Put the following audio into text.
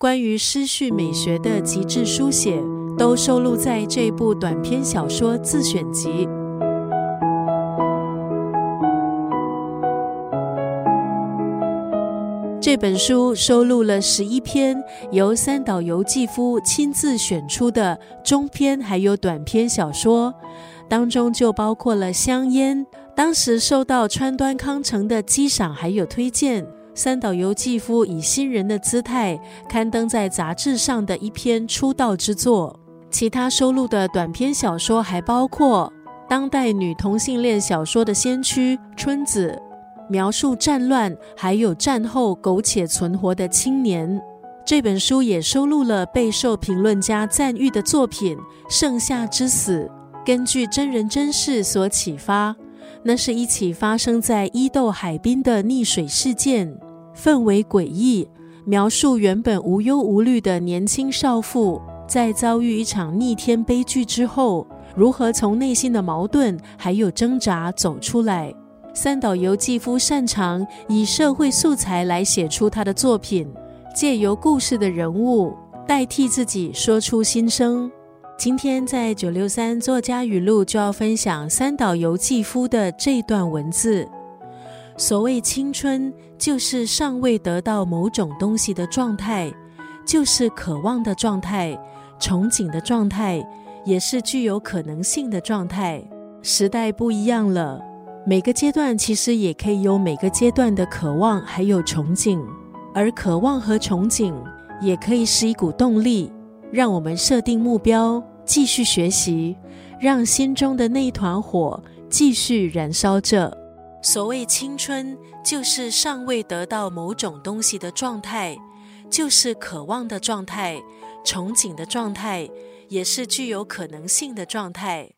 关于诗序美学的极致书写，都收录在这部短篇小说自选集。这本书收录了十一篇由三岛由纪夫亲自选出的中篇还有短篇小说，当中就包括了《香烟》，当时受到川端康成的激赏还有推荐。三岛由纪夫以新人的姿态刊登在杂志上的一篇出道之作。其他收录的短篇小说还包括当代女同性恋小说的先驱春子。描述战乱，还有战后苟且存活的青年。这本书也收录了备受评论家赞誉的作品《盛夏之死》，根据真人真事所启发。那是一起发生在伊豆海滨的溺水事件，氛围诡异，描述原本无忧无虑的年轻少妇，在遭遇一场逆天悲剧之后，如何从内心的矛盾还有挣扎走出来。三岛由纪夫擅长以社会素材来写出他的作品，借由故事的人物代替自己说出心声。今天在九六三作家语录就要分享三岛由纪夫的这段文字：所谓青春，就是尚未得到某种东西的状态，就是渴望的状态，憧憬的状态，也是具有可能性的状态。时代不一样了。每个阶段其实也可以有每个阶段的渴望，还有憧憬，而渴望和憧憬也可以是一股动力，让我们设定目标，继续学习，让心中的那一团火继续燃烧着。所谓青春，就是尚未得到某种东西的状态，就是渴望的状态，憧憬的状态，也是具有可能性的状态。